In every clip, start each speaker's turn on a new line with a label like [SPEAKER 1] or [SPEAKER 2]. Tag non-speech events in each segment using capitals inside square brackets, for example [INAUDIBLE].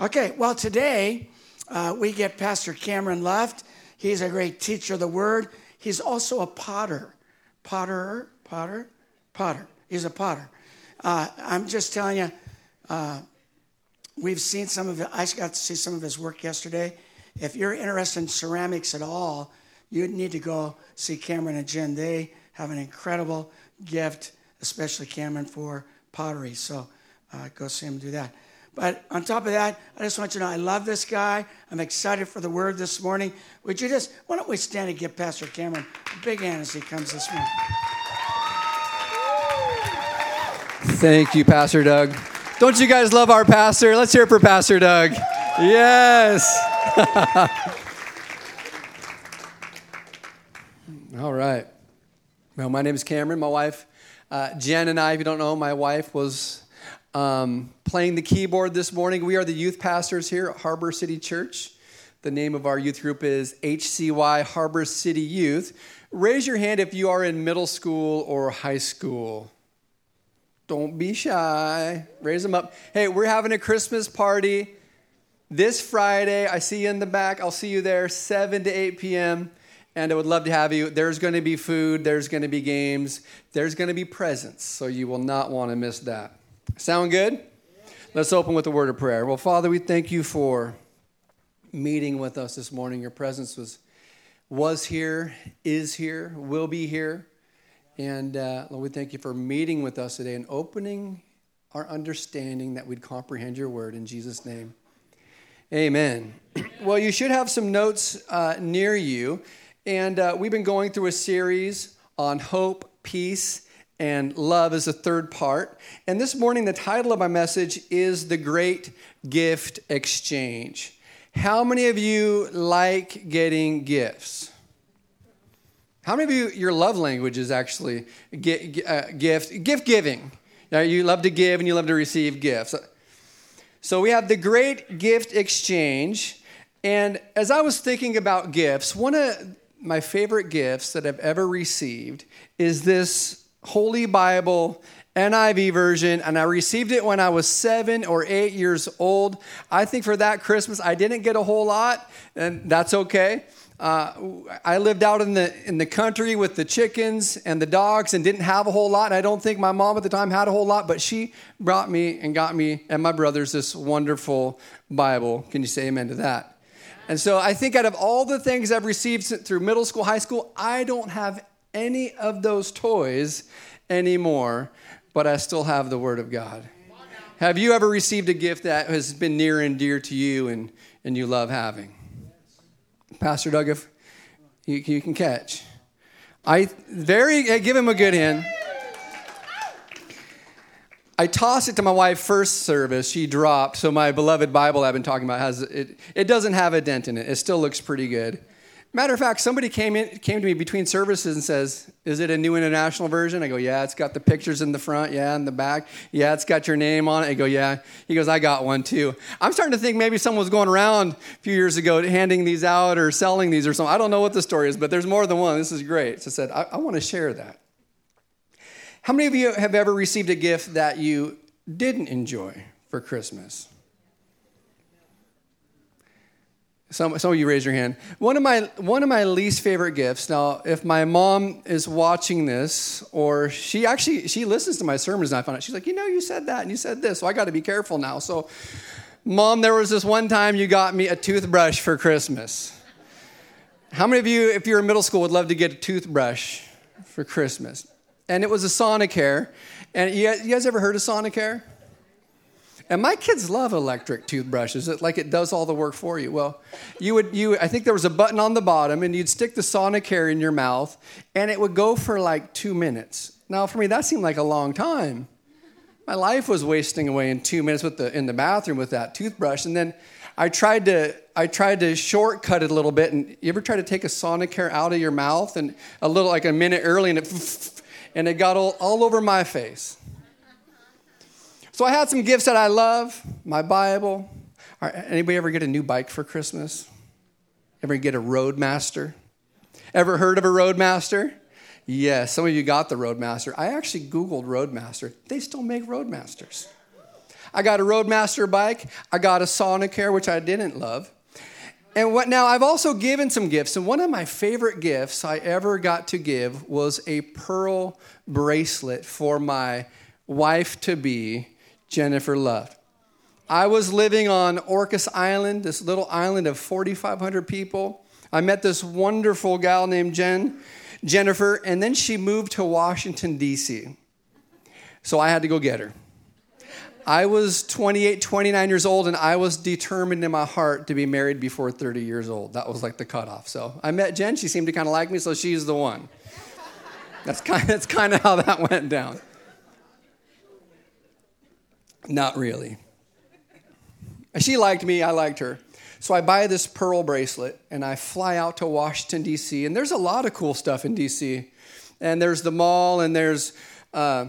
[SPEAKER 1] Okay, well, today uh, we get Pastor Cameron Luft. He's a great teacher of the word. He's also a potter. Potter, potter, potter. He's a potter. Uh, I'm just telling you, uh, we've seen some of it. I got to see some of his work yesterday. If you're interested in ceramics at all, you need to go see Cameron and Jen. They have an incredible gift, especially Cameron for pottery. So uh, go see him do that. But on top of that, I just want you to know I love this guy. I'm excited for the word this morning. Would you just, why don't we stand and give Pastor Cameron a big hand as he comes this morning?
[SPEAKER 2] Thank you, Pastor Doug. Don't you guys love our pastor? Let's hear it for Pastor Doug. Yes. [LAUGHS] All right. Well, my name is Cameron. My wife, uh, Jen, and I, if you don't know, my wife was um, playing the keyboard this morning. We are the youth pastors here at Harbor City Church. The name of our youth group is HCY Harbor City Youth. Raise your hand if you are in middle school or high school. Don't be shy. Raise them up. Hey, we're having a Christmas party this Friday. I see you in the back. I'll see you there, 7 to 8 p.m. And I would love to have you. There's going to be food, there's going to be games, there's going to be presents. So you will not want to miss that. Sound good? Let's open with a word of prayer. Well, Father, we thank you for meeting with us this morning. Your presence was was here, is here, will be here. And uh, Lord, we thank you for meeting with us today and opening our understanding that we'd comprehend your word in Jesus' name. Amen. [CLEARS THROAT] Well, you should have some notes uh, near you. And uh, we've been going through a series on hope, peace, and love is a third part. And this morning, the title of my message is The Great Gift Exchange. How many of you like getting gifts? How many of you, your love language is actually uh, gift, gift giving? Now, you love to give and you love to receive gifts. So we have the great gift exchange. And as I was thinking about gifts, one of my favorite gifts that I've ever received is this Holy Bible NIV version, and I received it when I was seven or eight years old. I think for that Christmas, I didn't get a whole lot, and that's okay. Uh, I lived out in the in the country with the chickens and the dogs and didn't have a whole lot. I don't think my mom at the time had a whole lot, but she brought me and got me and my brothers this wonderful Bible. Can you say amen to that? And so I think out of all the things I've received through middle school, high school, I don't have any of those toys anymore, but I still have the Word of God. Have you ever received a gift that has been near and dear to you and, and you love having? Pastor Doug, if you, you can catch. I very I give him a good hand. I tossed it to my wife first service. She dropped. So my beloved Bible I've been talking about has it. It doesn't have a dent in it. It still looks pretty good. Matter of fact, somebody came in came to me between services and says, "Is it a new international version?" I go, "Yeah, it's got the pictures in the front, yeah, in the back, yeah, it's got your name on it." I go, "Yeah." He goes, "I got one too." I'm starting to think maybe someone was going around a few years ago handing these out or selling these or something. I don't know what the story is, but there's more than one. This is great. So I said, I, I want to share that. How many of you have ever received a gift that you didn't enjoy for Christmas? Some, some of you raise your hand. One of my one of my least favorite gifts. Now, if my mom is watching this, or she actually she listens to my sermons, and I found out she's like, you know, you said that and you said this, so I got to be careful now. So, mom, there was this one time you got me a toothbrush for Christmas. How many of you, if you're in middle school, would love to get a toothbrush for Christmas? And it was a Sonicare. And you guys, ever heard of Sonicare? And my kids love electric toothbrushes. It, like it does all the work for you. Well, you would you I think there was a button on the bottom and you'd stick the Sonicare in your mouth and it would go for like 2 minutes. Now for me that seemed like a long time. My life was wasting away in 2 minutes with the in the bathroom with that toothbrush and then I tried to I tried to shortcut it a little bit and you ever try to take a Sonicare out of your mouth and a little like a minute early and it [LAUGHS] and it got all, all over my face. So I had some gifts that I love, my Bible. Anybody ever get a new bike for Christmas? Ever get a Roadmaster? Ever heard of a Roadmaster? Yes, some of you got the Roadmaster. I actually Googled Roadmaster. They still make Roadmasters. I got a Roadmaster bike. I got a Sonicare, which I didn't love. And what now I've also given some gifts, and one of my favorite gifts I ever got to give was a pearl bracelet for my wife to be, Jennifer Love. I was living on Orcas Island, this little island of 4,500 people. I met this wonderful gal named Jen, Jennifer, and then she moved to Washington, D.C. So I had to go get her. I was 28, 29 years old, and I was determined in my heart to be married before 30 years old. That was like the cutoff. So I met Jen. She seemed to kind of like me, so she's the one. That's kind, of, [LAUGHS] that's kind of how that went down. Not really. She liked me, I liked her. So I buy this pearl bracelet and I fly out to Washington, D.C. And there's a lot of cool stuff in D.C. And there's the mall and there's uh,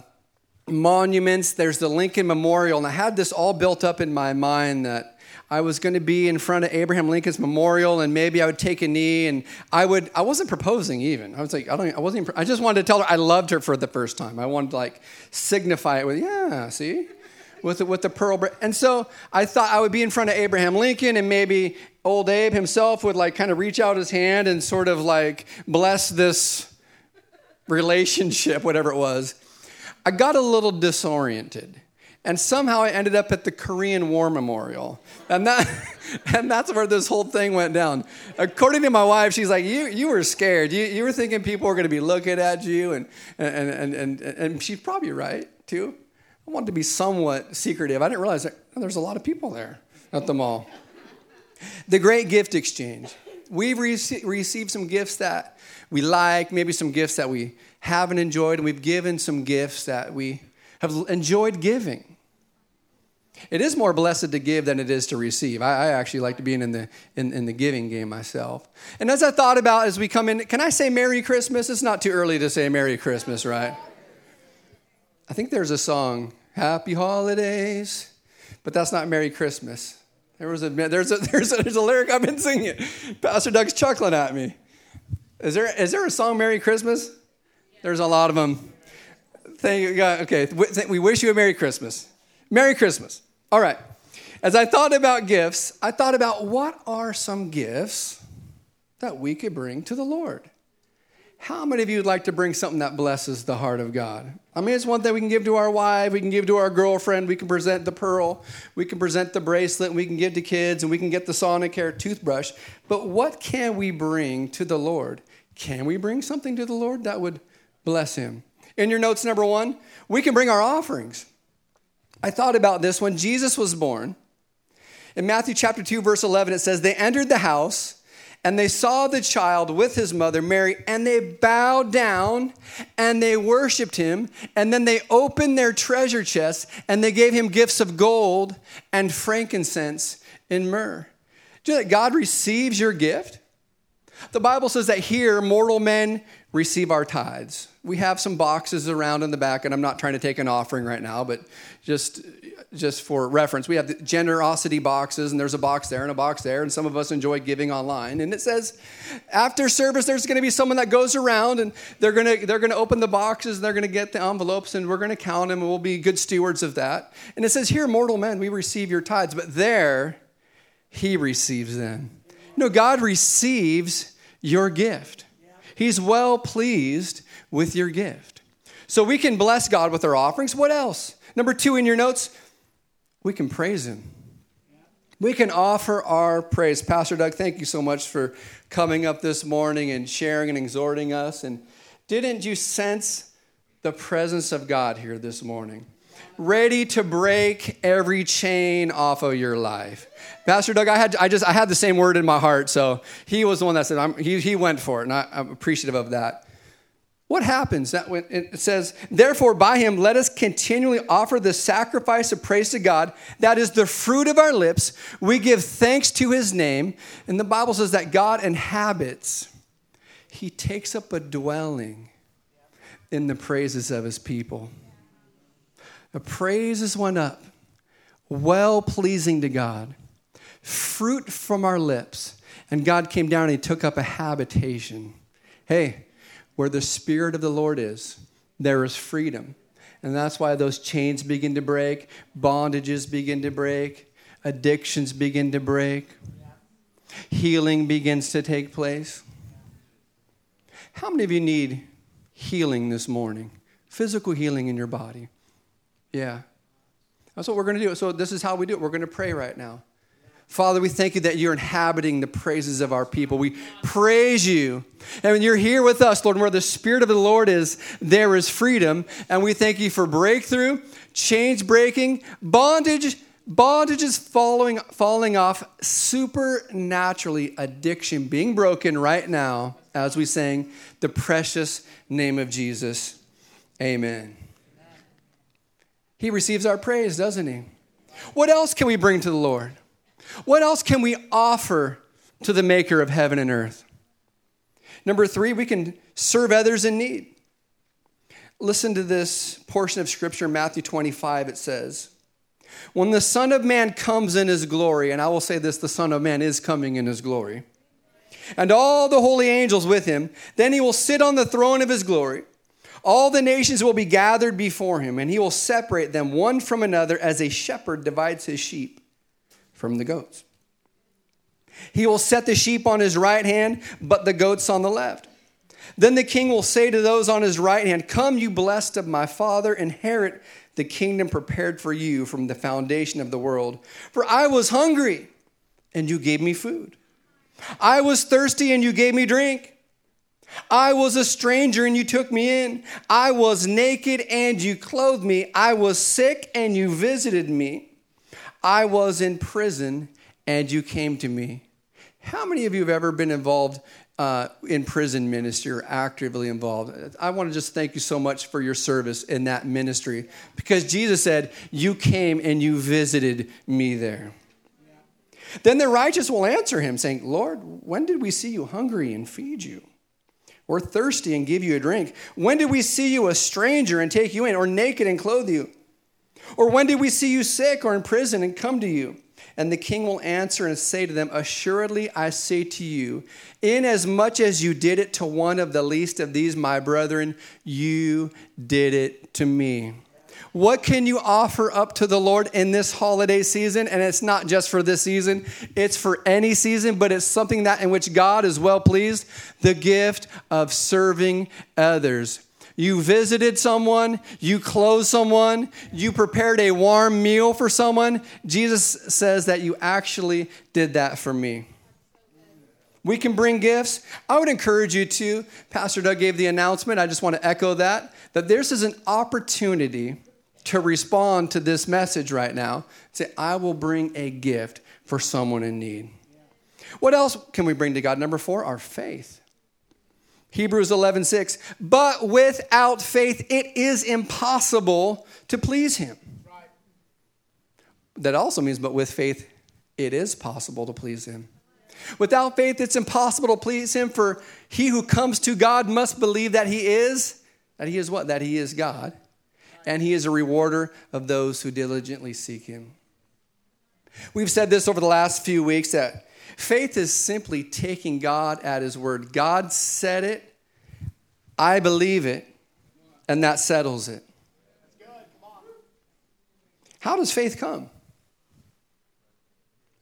[SPEAKER 2] monuments, there's the Lincoln Memorial. And I had this all built up in my mind that I was going to be in front of Abraham Lincoln's memorial, and maybe I would take a knee, and I would. I wasn't proposing even. I was like, I don't. I wasn't. Even, I just wanted to tell her I loved her for the first time. I wanted to like signify it with, yeah, see, with the, with the pearl. And so I thought I would be in front of Abraham Lincoln, and maybe old Abe himself would like kind of reach out his hand and sort of like bless this relationship, whatever it was. I got a little disoriented. And somehow I ended up at the Korean War Memorial. And, that, [LAUGHS] and that's where this whole thing went down. According to my wife, she's like, You, you were scared. You, you were thinking people were going to be looking at you. And, and, and, and, and she's probably right, too. I wanted to be somewhat secretive. I didn't realize that there's a lot of people there at the mall. the great gift exchange. We've rece- received some gifts that we like, maybe some gifts that we haven't enjoyed, and we've given some gifts that we have enjoyed giving. It is more blessed to give than it is to receive. I, I actually like to be in the, in, in, the giving game myself. And as I thought about as we come in, can I say Merry Christmas? It's not too early to say Merry Christmas, right? I think there's a song, Happy Holidays, but that's not Merry Christmas. There was a, there's, a, [LAUGHS] there's, a, there's a lyric I've been singing. Pastor Doug's chuckling at me. Is there, is there a song, Merry Christmas? There's a lot of them. Thank you. God. Okay, we wish you a Merry Christmas. Merry Christmas. All right. As I thought about gifts, I thought about what are some gifts that we could bring to the Lord. How many of you would like to bring something that blesses the heart of God? I mean, it's one thing we can give to our wife, we can give to our girlfriend, we can present the pearl, we can present the bracelet, we can give to kids, and we can get the Sonicare toothbrush. But what can we bring to the Lord? Can we bring something to the Lord that would bless Him? In your notes, number one, we can bring our offerings. I thought about this when Jesus was born. In Matthew chapter 2, verse 11, it says, They entered the house and they saw the child with his mother Mary, and they bowed down and they worshiped him. And then they opened their treasure chests and they gave him gifts of gold and frankincense and myrrh. Do you know that God receives your gift? The Bible says that here, mortal men receive our tithes. We have some boxes around in the back, and I'm not trying to take an offering right now, but just just for reference, we have the generosity boxes, and there's a box there and a box there, and some of us enjoy giving online. And it says, after service, there's going to be someone that goes around, and they're going to they're going to open the boxes, and they're going to get the envelopes, and we're going to count them, and we'll be good stewards of that. And it says, here, mortal men, we receive your tithes, but there, He receives them. No, God receives your gift. He's well pleased with your gift. So we can bless God with our offerings. What else? Number two in your notes, we can praise Him. We can offer our praise. Pastor Doug, thank you so much for coming up this morning and sharing and exhorting us. And didn't you sense the presence of God here this morning? Ready to break every chain off of your life. Pastor Doug, I had I just I had the same word in my heart, so he was the one that said he, he went for it, and I, I'm appreciative of that. What happens? That when it says, Therefore, by him let us continually offer the sacrifice of praise to God. That is the fruit of our lips. We give thanks to his name. And the Bible says that God inhabits, he takes up a dwelling in the praises of his people. The praises went up, well pleasing to God, fruit from our lips. And God came down and he took up a habitation. Hey, where the Spirit of the Lord is, there is freedom. And that's why those chains begin to break, bondages begin to break, addictions begin to break, healing begins to take place. How many of you need healing this morning? Physical healing in your body. Yeah. That's what we're going to do. So, this is how we do it. We're going to pray right now. Father, we thank you that you're inhabiting the praises of our people. We praise you. And when you're here with us, Lord, where the Spirit of the Lord is, there is freedom. And we thank you for breakthrough, change breaking, bondage, bondages falling, falling off, supernaturally, addiction being broken right now as we sing the precious name of Jesus. Amen. He receives our praise, doesn't he? What else can we bring to the Lord? What else can we offer to the maker of heaven and earth? Number three, we can serve others in need. Listen to this portion of scripture, Matthew 25, it says, When the Son of Man comes in his glory, and I will say this the Son of Man is coming in his glory, and all the holy angels with him, then he will sit on the throne of his glory. All the nations will be gathered before him, and he will separate them one from another as a shepherd divides his sheep from the goats. He will set the sheep on his right hand, but the goats on the left. Then the king will say to those on his right hand, Come, you blessed of my father, inherit the kingdom prepared for you from the foundation of the world. For I was hungry, and you gave me food. I was thirsty, and you gave me drink. I was a stranger, and you took me in. I was naked, and you clothed me. I was sick, and you visited me. I was in prison and you came to me. How many of you have ever been involved uh, in prison ministry or actively involved? I want to just thank you so much for your service in that ministry because Jesus said, You came and you visited me there. Then the righteous will answer him, saying, Lord, when did we see you hungry and feed you? Or thirsty and give you a drink? When did we see you a stranger and take you in, or naked and clothe you? Or when did we see you sick or in prison and come to you? And the king will answer and say to them, Assuredly I say to you, inasmuch as you did it to one of the least of these, my brethren, you did it to me. What can you offer up to the Lord in this holiday season? And it's not just for this season, it's for any season, but it's something that in which God is well pleased the gift of serving others. You visited someone, you clothed someone, you prepared a warm meal for someone. Jesus says that you actually did that for me. We can bring gifts. I would encourage you to. Pastor Doug gave the announcement. I just want to echo that that this is an opportunity to respond to this message right now. Say, I will bring a gift for someone in need. What else can we bring to God? Number four, our faith. Hebrews 11:6. But without faith, it is impossible to please him. Right. That also means, but with faith, it is possible to please him. Without faith, it's impossible to please him, for he who comes to God must believe that he is, that he is what? That he is God, and he is a rewarder of those who diligently seek him. We've said this over the last few weeks that Faith is simply taking God at His word. God said it, I believe it, and that settles it. How does faith come?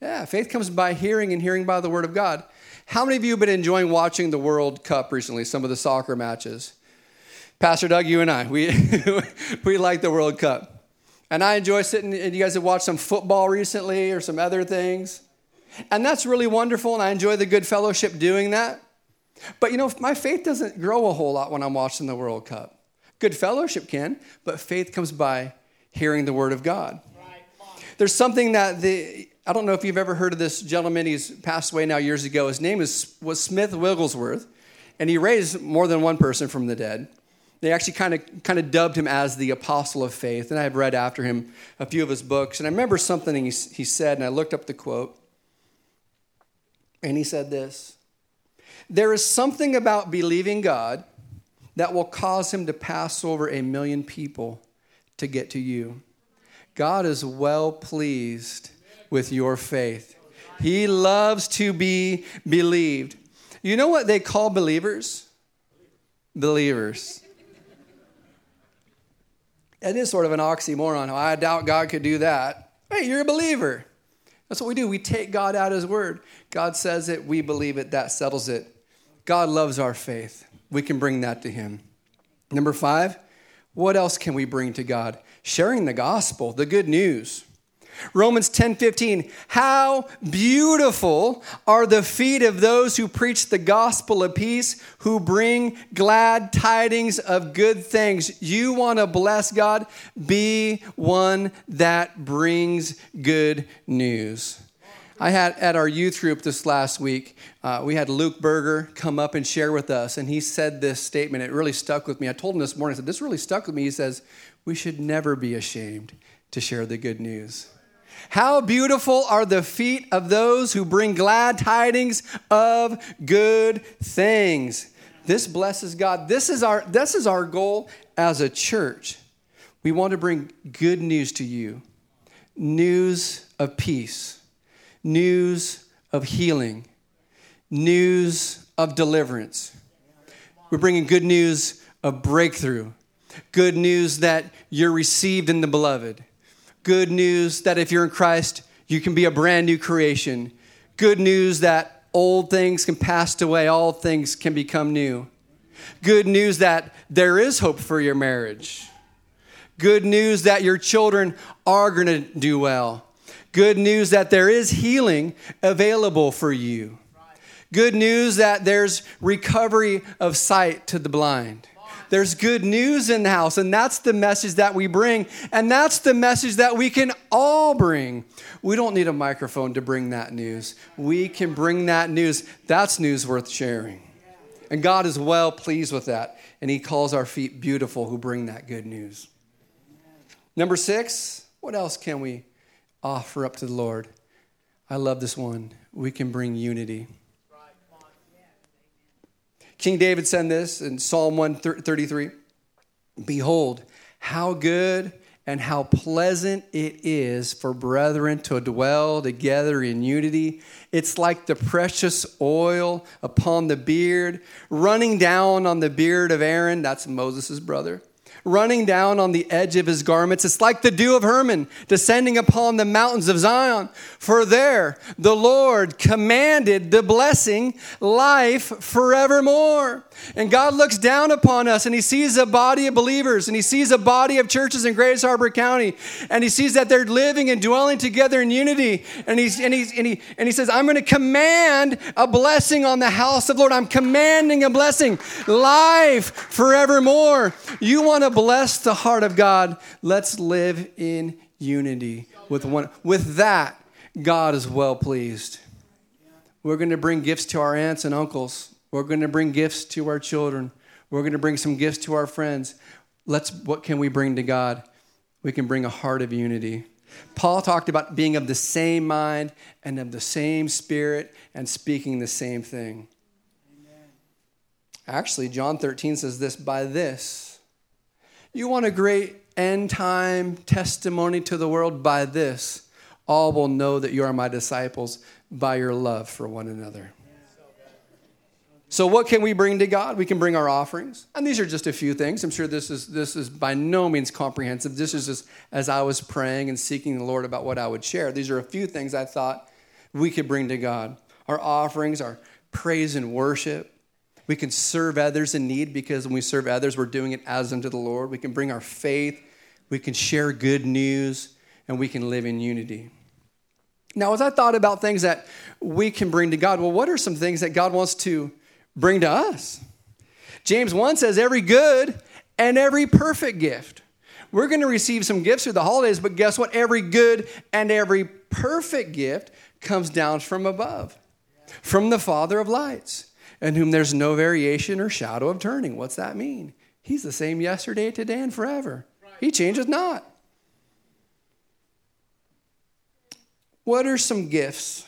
[SPEAKER 2] Yeah, faith comes by hearing and hearing by the word of God. How many of you have been enjoying watching the World Cup recently, some of the soccer matches? Pastor Doug, you and I, we, [LAUGHS] we like the World Cup. And I enjoy sitting, and you guys have watched some football recently or some other things. And that's really wonderful, and I enjoy the good fellowship doing that. But you know, my faith doesn't grow a whole lot when I'm watching the World Cup. Good fellowship can, but faith comes by hearing the Word of God. There's something that the I don't know if you've ever heard of this gentleman. He's passed away now years ago. His name is was Smith Wigglesworth, and he raised more than one person from the dead. They actually kind of kind of dubbed him as the apostle of faith, and I have read after him a few of his books. And I remember something he, he said, and I looked up the quote. And he said this There is something about believing God that will cause him to pass over a million people to get to you. God is well pleased with your faith. He loves to be believed. You know what they call believers? Believers. It is sort of an oxymoron. I doubt God could do that. Hey, you're a believer. That's what we do. We take God at His word. God says it, we believe it, that settles it. God loves our faith. We can bring that to Him. Number five, what else can we bring to God? Sharing the gospel, the good news. Romans 10 15. How beautiful are the feet of those who preach the gospel of peace, who bring glad tidings of good things. You want to bless God? Be one that brings good news. I had at our youth group this last week, uh, we had Luke Berger come up and share with us, and he said this statement. It really stuck with me. I told him this morning, I said, This really stuck with me. He says, We should never be ashamed to share the good news. How beautiful are the feet of those who bring glad tidings of good things. This blesses God. This is our, this is our goal as a church. We want to bring good news to you news of peace, news of healing, news of deliverance. We're bringing good news of breakthrough, good news that you're received in the beloved Good news that if you're in Christ, you can be a brand new creation. Good news that old things can pass away, all things can become new. Good news that there is hope for your marriage. Good news that your children are going to do well. Good news that there is healing available for you. Good news that there's recovery of sight to the blind. There's good news in the house, and that's the message that we bring, and that's the message that we can all bring. We don't need a microphone to bring that news. We can bring that news. That's news worth sharing. And God is well pleased with that, and He calls our feet beautiful who bring that good news. Number six, what else can we offer up to the Lord? I love this one. We can bring unity. King David said this in Psalm 133 Behold, how good and how pleasant it is for brethren to dwell together in unity. It's like the precious oil upon the beard, running down on the beard of Aaron, that's Moses' brother running down on the edge of his garments. It's like the dew of Hermon descending upon the mountains of Zion. For there the Lord commanded the blessing, life forevermore. And God looks down upon us and he sees a body of believers and he sees a body of churches in Grays Harbor County and he sees that they're living and dwelling together in unity. And, he's, and, he's, and, he, and he says, I'm going to command a blessing on the house of Lord. I'm commanding a blessing, life forevermore. You want to bless the heart of God. Let's live in unity with one. With that, God is well pleased. We're going to bring gifts to our aunts and uncles. We're going to bring gifts to our children. We're going to bring some gifts to our friends. Let's what can we bring to God? We can bring a heart of unity. Paul talked about being of the same mind and of the same spirit and speaking the same thing. Amen. Actually, John 13 says this by this. You want a great end time testimony to the world by this. All will know that you are my disciples by your love for one another. So what can we bring to God? We can bring our offerings. And these are just a few things. I'm sure this is this is by no means comprehensive. This is just as I was praying and seeking the Lord about what I would share. These are a few things I thought we could bring to God. Our offerings, our praise and worship. We can serve others in need because when we serve others, we're doing it as unto the Lord. We can bring our faith. We can share good news and we can live in unity. Now, as I thought about things that we can bring to God, well, what are some things that God wants to bring to us. James 1 says, every good and every perfect gift. We're going to receive some gifts through the holidays, but guess what? Every good and every perfect gift comes down from above, from the Father of lights, in whom there's no variation or shadow of turning. What's that mean? He's the same yesterday, today, and forever. He changes not. What are some gifts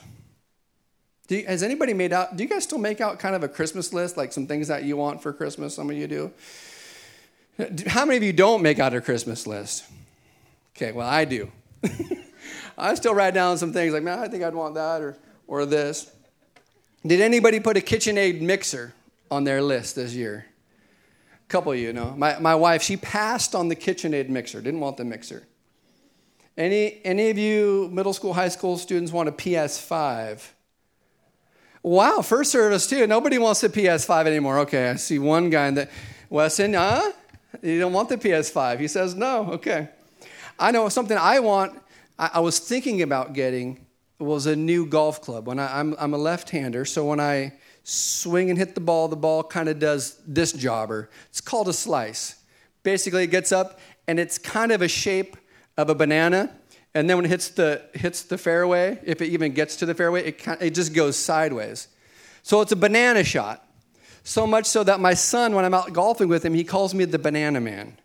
[SPEAKER 2] you, has anybody made out? Do you guys still make out kind of a Christmas list, like some things that you want for Christmas? Some of you do. How many of you don't make out a Christmas list? Okay, well, I do. [LAUGHS] I still write down some things like, man, I think I'd want that or, or this. Did anybody put a KitchenAid mixer on their list this year? A couple of you know. My, my wife, she passed on the KitchenAid mixer, didn't want the mixer. Any, any of you middle school, high school students want a PS5? Wow, first service too. Nobody wants a PS5 anymore. Okay, I see one guy in the Wesson, huh? You don't want the PS5. He says no. Okay. I know something I want, I, I was thinking about getting was a new golf club. When I, I'm, I'm a left-hander, so when I swing and hit the ball, the ball kind of does this jobber. It's called a slice. Basically, it gets up and it's kind of a shape of a banana. And then when it hits the, hits the fairway, if it even gets to the fairway, it, it just goes sideways. So it's a banana shot. So much so that my son, when I'm out golfing with him, he calls me the banana man.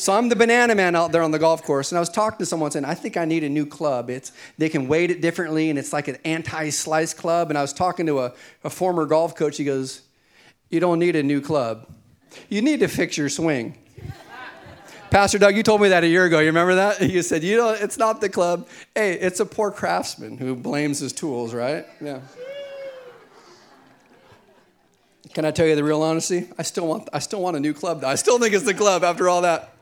[SPEAKER 2] So I'm the banana man out there on the golf course, and I was talking to someone saying, I think I need a new club. It's they can weight it differently, and it's like an anti-slice club. And I was talking to a, a former golf coach. He goes, You don't need a new club. You need to fix your swing. [LAUGHS] Pastor Doug, you told me that a year ago. You remember that? [LAUGHS] You said, you know, it's not the club. Hey, it's a poor craftsman who blames his tools, right? Yeah. Can I tell you the real honesty? I still want, I still want a new club. I still think it's the club after all that.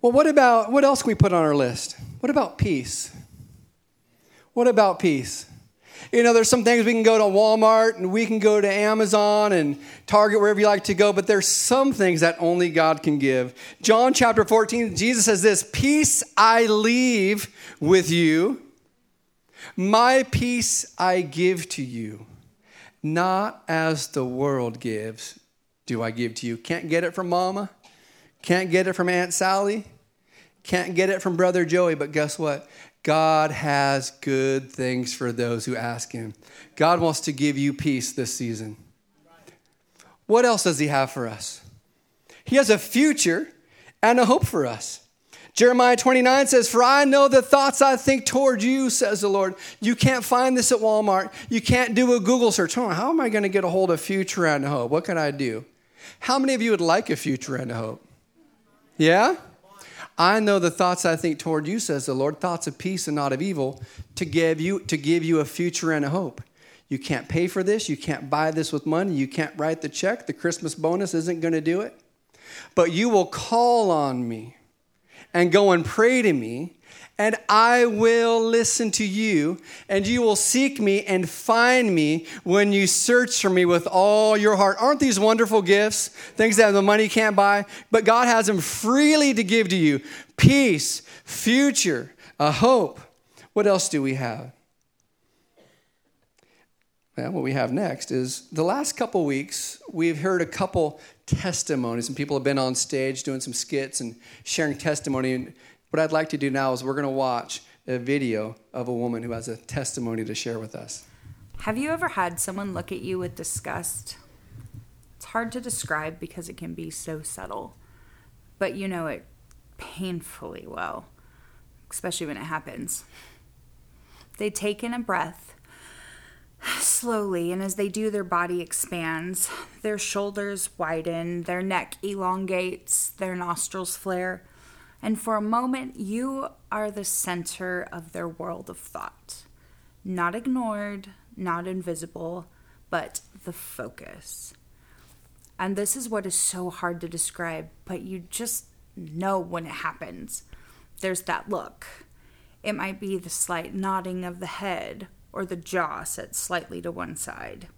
[SPEAKER 2] Well, what about, what else can we put on our list? What about peace? What about peace? You know, there's some things we can go to Walmart and we can go to Amazon and Target, wherever you like to go, but there's some things that only God can give. John chapter 14, Jesus says this Peace I leave with you, my peace I give to you. Not as the world gives, do I give to you. Can't get it from mama, can't get it from Aunt Sally. Can't get it from Brother Joey, but guess what? God has good things for those who ask Him. God wants to give you peace this season. What else does He have for us? He has a future and a hope for us. Jeremiah 29 says, For I know the thoughts I think toward you, says the Lord. You can't find this at Walmart. You can't do a Google search. Oh, how am I going to get a hold of future and hope? What can I do? How many of you would like a future and a hope? Yeah? I know the thoughts I think toward you, says the Lord, thoughts of peace and not of evil, to give you to give you a future and a hope. You can't pay for this, you can't buy this with money, you can't write the check, the Christmas bonus isn't going to do it. But you will call on me and go and pray to me, and I will listen to you, and you will seek me and find me when you search for me with all your heart. Aren't these wonderful gifts? Things that the money can't buy, but God has them freely to give to you peace, future, a hope. What else do we have? Well, what we have next is the last couple weeks, we've heard a couple testimonies, and people have been on stage doing some skits and sharing testimony. And what I'd like to do now is we're going to watch a video of a woman who has a testimony to share with us.
[SPEAKER 3] Have you ever had someone look at you with disgust? It's hard to describe because it can be so subtle, but you know it painfully well, especially when it happens. They take in a breath slowly, and as they do, their body expands. Their shoulders widen, their neck elongates, their nostrils flare and for a moment, you are the center of their world of thought. Not ignored, not invisible, but the focus. And this is what is so hard to describe, but you just know when it happens. There's that look. It might be the slight nodding of the head or the jaw set slightly to one side.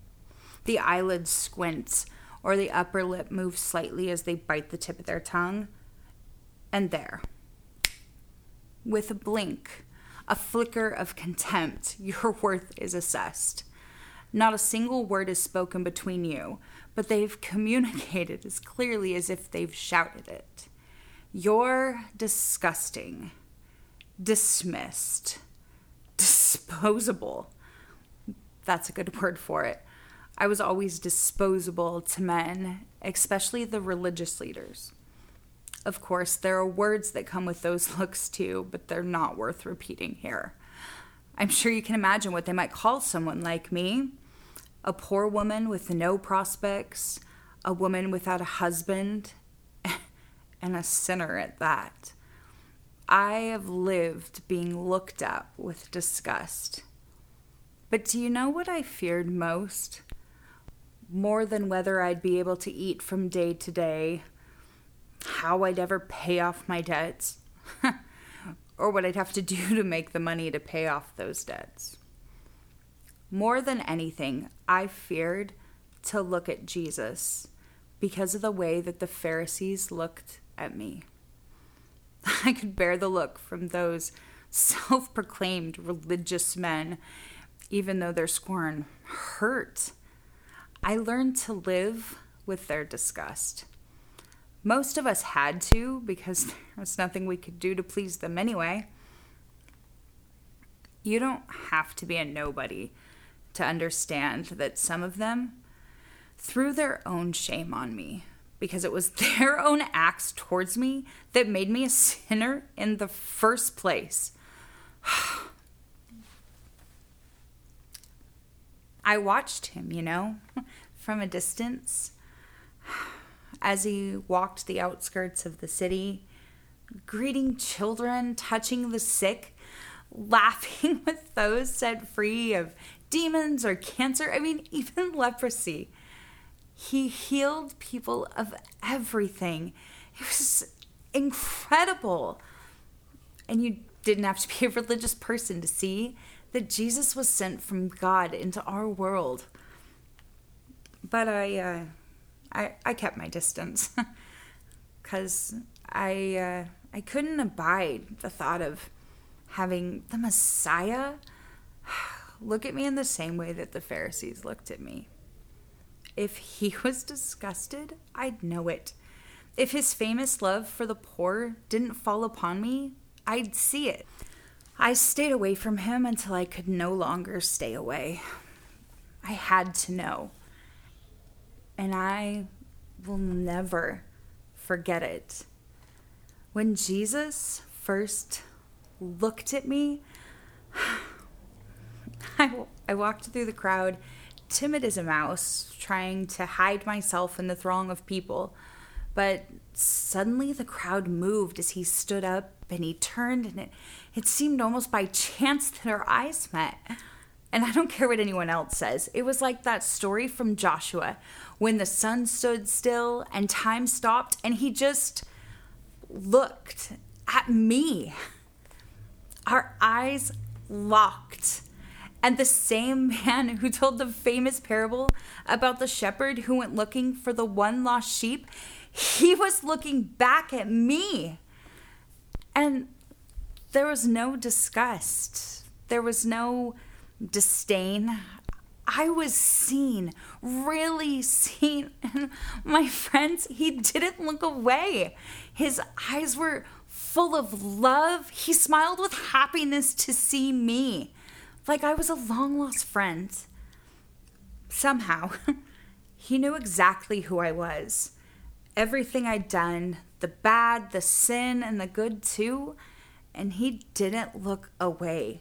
[SPEAKER 3] The eyelids squint or the upper lip moves slightly as they bite the tip of their tongue and there. With a blink, a flicker of contempt, [LAUGHS] your worth is assessed. Not a single word is spoken between you, but they've communicated as clearly as if they've shouted it. You're disgusting, dismissed, disposable. That's a good [LAUGHS] word for it. I was always disposable to men, especially the religious leaders. Of course, there are words that come with those [LAUGHS] looks too, but they're not worth repeating here. I'm sure you can imagine what they might call someone like me a poor woman with no prospects, a woman without a husband, [LAUGHS] and a sinner at that. I have lived being looked at with disgust. But do you know what I feared most? more than whether I'd be able to eat from day to day, how I'd ever pay off my debts, [LAUGHS] or what I'd have to do [LAUGHS] to make the money to pay off those debts. More than anything, I feared to look at Jesus because of the way that the Pharisees looked at me. [LAUGHS] I could bear the look from those self proclaimed religious men, even though their scorn hurt. I learned to live with their disgust. Most of us had to because [LAUGHS] there was nothing we could do to please them anyway. You don't have to be a nobody to understand that some of them threw their own shame on me because it was [LAUGHS] their own acts towards me that made me a sinner in the first place. [SIGHS] I watched him, you know, [LAUGHS] from a distance [SIGHS] as he walked the outskirts of the city, greeting children, touching the sick, [LAUGHS] laughing with those set free of demons or cancer, I mean, even leprosy. He healed people of everything. It was incredible. And you didn't have to be a religious person to see that Jesus was sent from God into our world. But I, uh, I, I kept my distance [LAUGHS] because I, uh, I couldn't abide the thought of having the Messiah [SIGHS] look at me in the same way that the Pharisees looked at me. If he was disgusted, I'd know it. If his famous love for the poor didn't fall upon me, I'd see it. I stayed away from him until I could no longer stay away. I had to know. And I will never forget it. When Jesus first looked at me, [SIGHS] I, I walked through the crowd, timid as a mouse, trying to hide myself in the throng of people. But suddenly the crowd moved as he stood up and he turned, and it, it seemed almost by chance that our eyes met. And I don't care what anyone else says. It was like that story from Joshua when the sun stood still and time stopped, and he just looked at me. Our eyes locked. And the same [LAUGHS] man who told the famous parable about the shepherd who went looking for the one lost sheep, he was looking back at me. And there was no disgust, there was no disdain. I was seen, really seen. [LAUGHS] And my friends, he didn't look away. His eyes were full of love. He smiled with happiness to see me, like I was a long lost friend. Somehow, [LAUGHS] he knew exactly who I was. Everything I'd done, the bad, the sin, and the good too, and he didn't look away.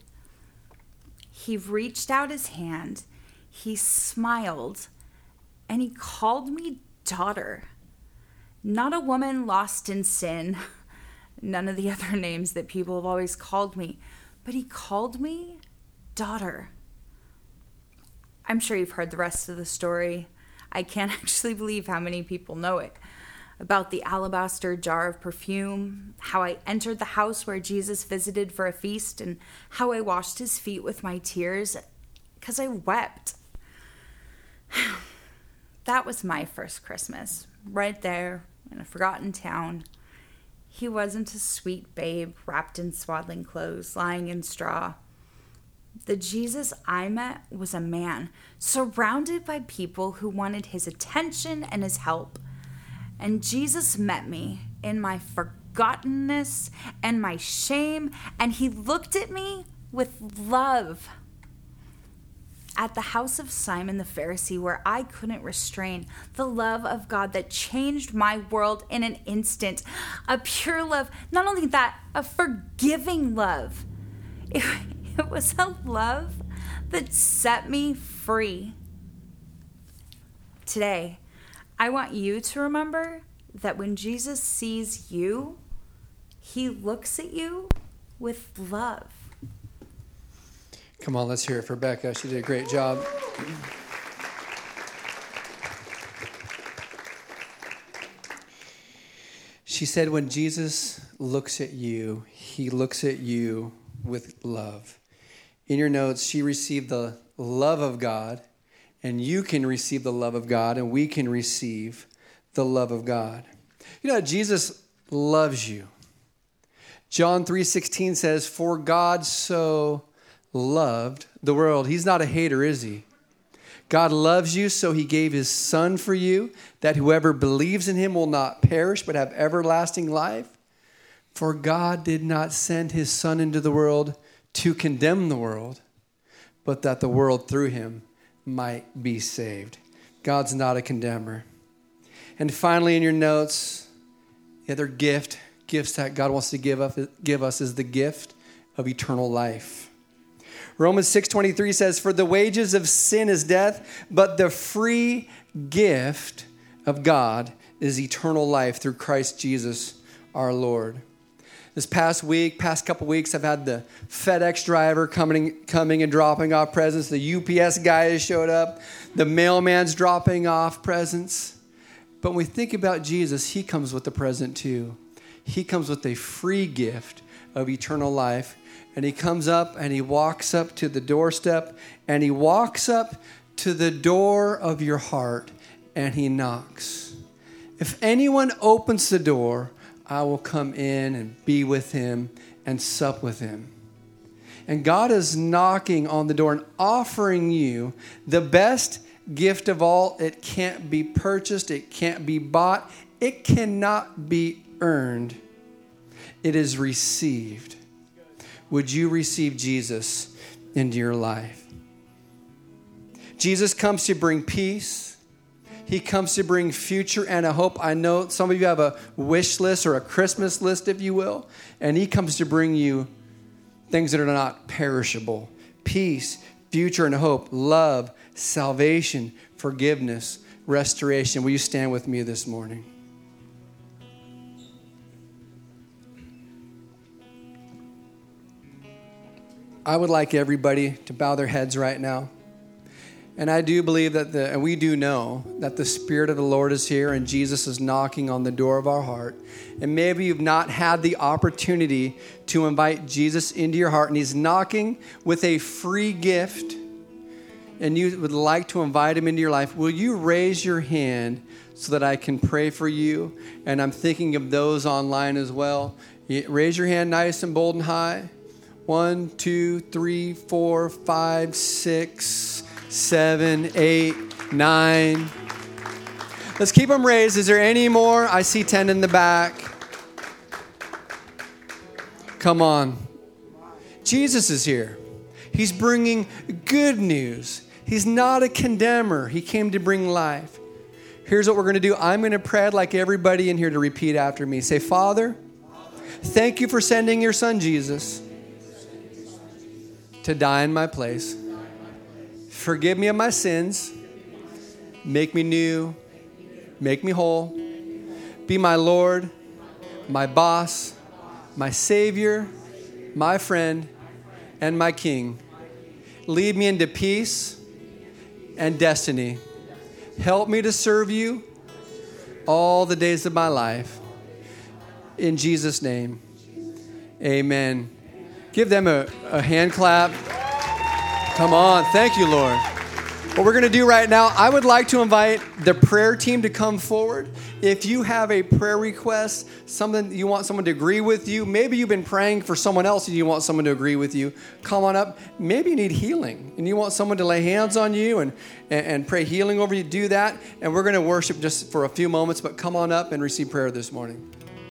[SPEAKER 3] He reached out his hand, he smiled, and he called me daughter. Not a woman lost in sin, [LAUGHS] none of the [LAUGHS] other names that people have always called me, but he called me daughter. I'm sure you've heard the rest of the story. I can't [LAUGHS] actually believe how many people know it about the alabaster jar of perfume, how I entered the house where Jesus visited for a feast, and how I washed his feet with my tears because I wept. [SIGHS] that was my first Christmas, right there in a forgotten town. He wasn't a sweet babe wrapped in swaddling clothes, lying in straw. The Jesus I met was a man surrounded by people who wanted his attention and his help. And Jesus met me in my forgottenness and my shame, and he looked at me with love. At the house of Simon the Pharisee, where I couldn't restrain the love of God that changed my world in an instant. A pure love, not only that, a forgiving love. [LAUGHS] It was a love that set me free. Today, I want you to remember that when Jesus sees you, he looks at you with love.
[SPEAKER 2] Come on, let's hear it for Becca. She did a great job. She said, When Jesus looks at you, he looks at you with love. In your notes, she received the love of God, and you can receive the love of God, and we can receive the love of God. You know, Jesus loves you. John 3:16 says, "For God so loved the world." He's not a hater, is he? God loves you, so he gave his son for you, that whoever believes in him will not perish but have everlasting life. For God did not send his son into the world to condemn the world, but that the world through him might be saved. God's not a condemner. And finally, in your notes, the other gift, gifts that God wants to give us, give us is the gift of eternal life. Romans 6:23 says for the wages of sin is death but the free gift of God is eternal life through Christ Jesus our Lord. This past week, past couple weeks, I've had the FedEx driver coming, coming and dropping off presents. The UPS guy has showed up. The mailman's dropping off presents. But when we think about Jesus, he comes with a present too. He comes with a free gift of eternal life and he comes up and he walks up to the doorstep and he walks up to the door of your heart and he knocks. If anyone opens the door, I will come in and be with him and sup with him. And God is knocking on the door and offering you the best gift of all. It can't be purchased, it can't be bought, it cannot be earned. It is received would you receive Jesus into your life? Jesus comes to bring peace. He comes to bring future and a hope. I know some of you have a wish list or a Christmas list, if you will, and He comes to bring you things that are not perishable peace, future and hope, love, salvation, forgiveness, restoration. Will you stand with me this morning? I would like everybody to bow their heads right now. And I do believe that the, and we do know that the Spirit of the Lord is here and Jesus is knocking on the door of our heart. And maybe you've not had the opportunity to invite Jesus into your heart, and He's knocking with a free gift, and you would like to invite Him into your life. Will you raise your hand so that I can pray for you? And I'm thinking of those online as well. Raise your hand nice and bold and high. One, two, three, four, five, six, seven, eight, nine. Let's keep them raised. Is there any more? I see 10 in the back. Come on. Jesus is here. He's bringing good news. He's not a condemner, He came to bring life. Here's what we're going to do I'm going to pray like everybody in here to repeat after me. Say, Father, thank you for sending your son Jesus to die in my place. Forgive me of my sins. Make me new. Make me whole. Be my Lord, my boss, my Savior, my friend, and my King. Lead me into peace and destiny. Help me to serve you all the days of my life. In Jesus' name, amen. Give them a, a hand clap. Come on. Thank you, Lord. What we're going to do right now, I would like to invite the prayer team to come forward. If you have a prayer request, something you want someone to agree with you, maybe you've been praying for someone else and you want someone to agree with you, come on up. Maybe you need healing and you want someone to lay hands on you and, and, and pray healing over you, do that. And we're going to worship just for a few moments, but come on up and receive prayer this morning.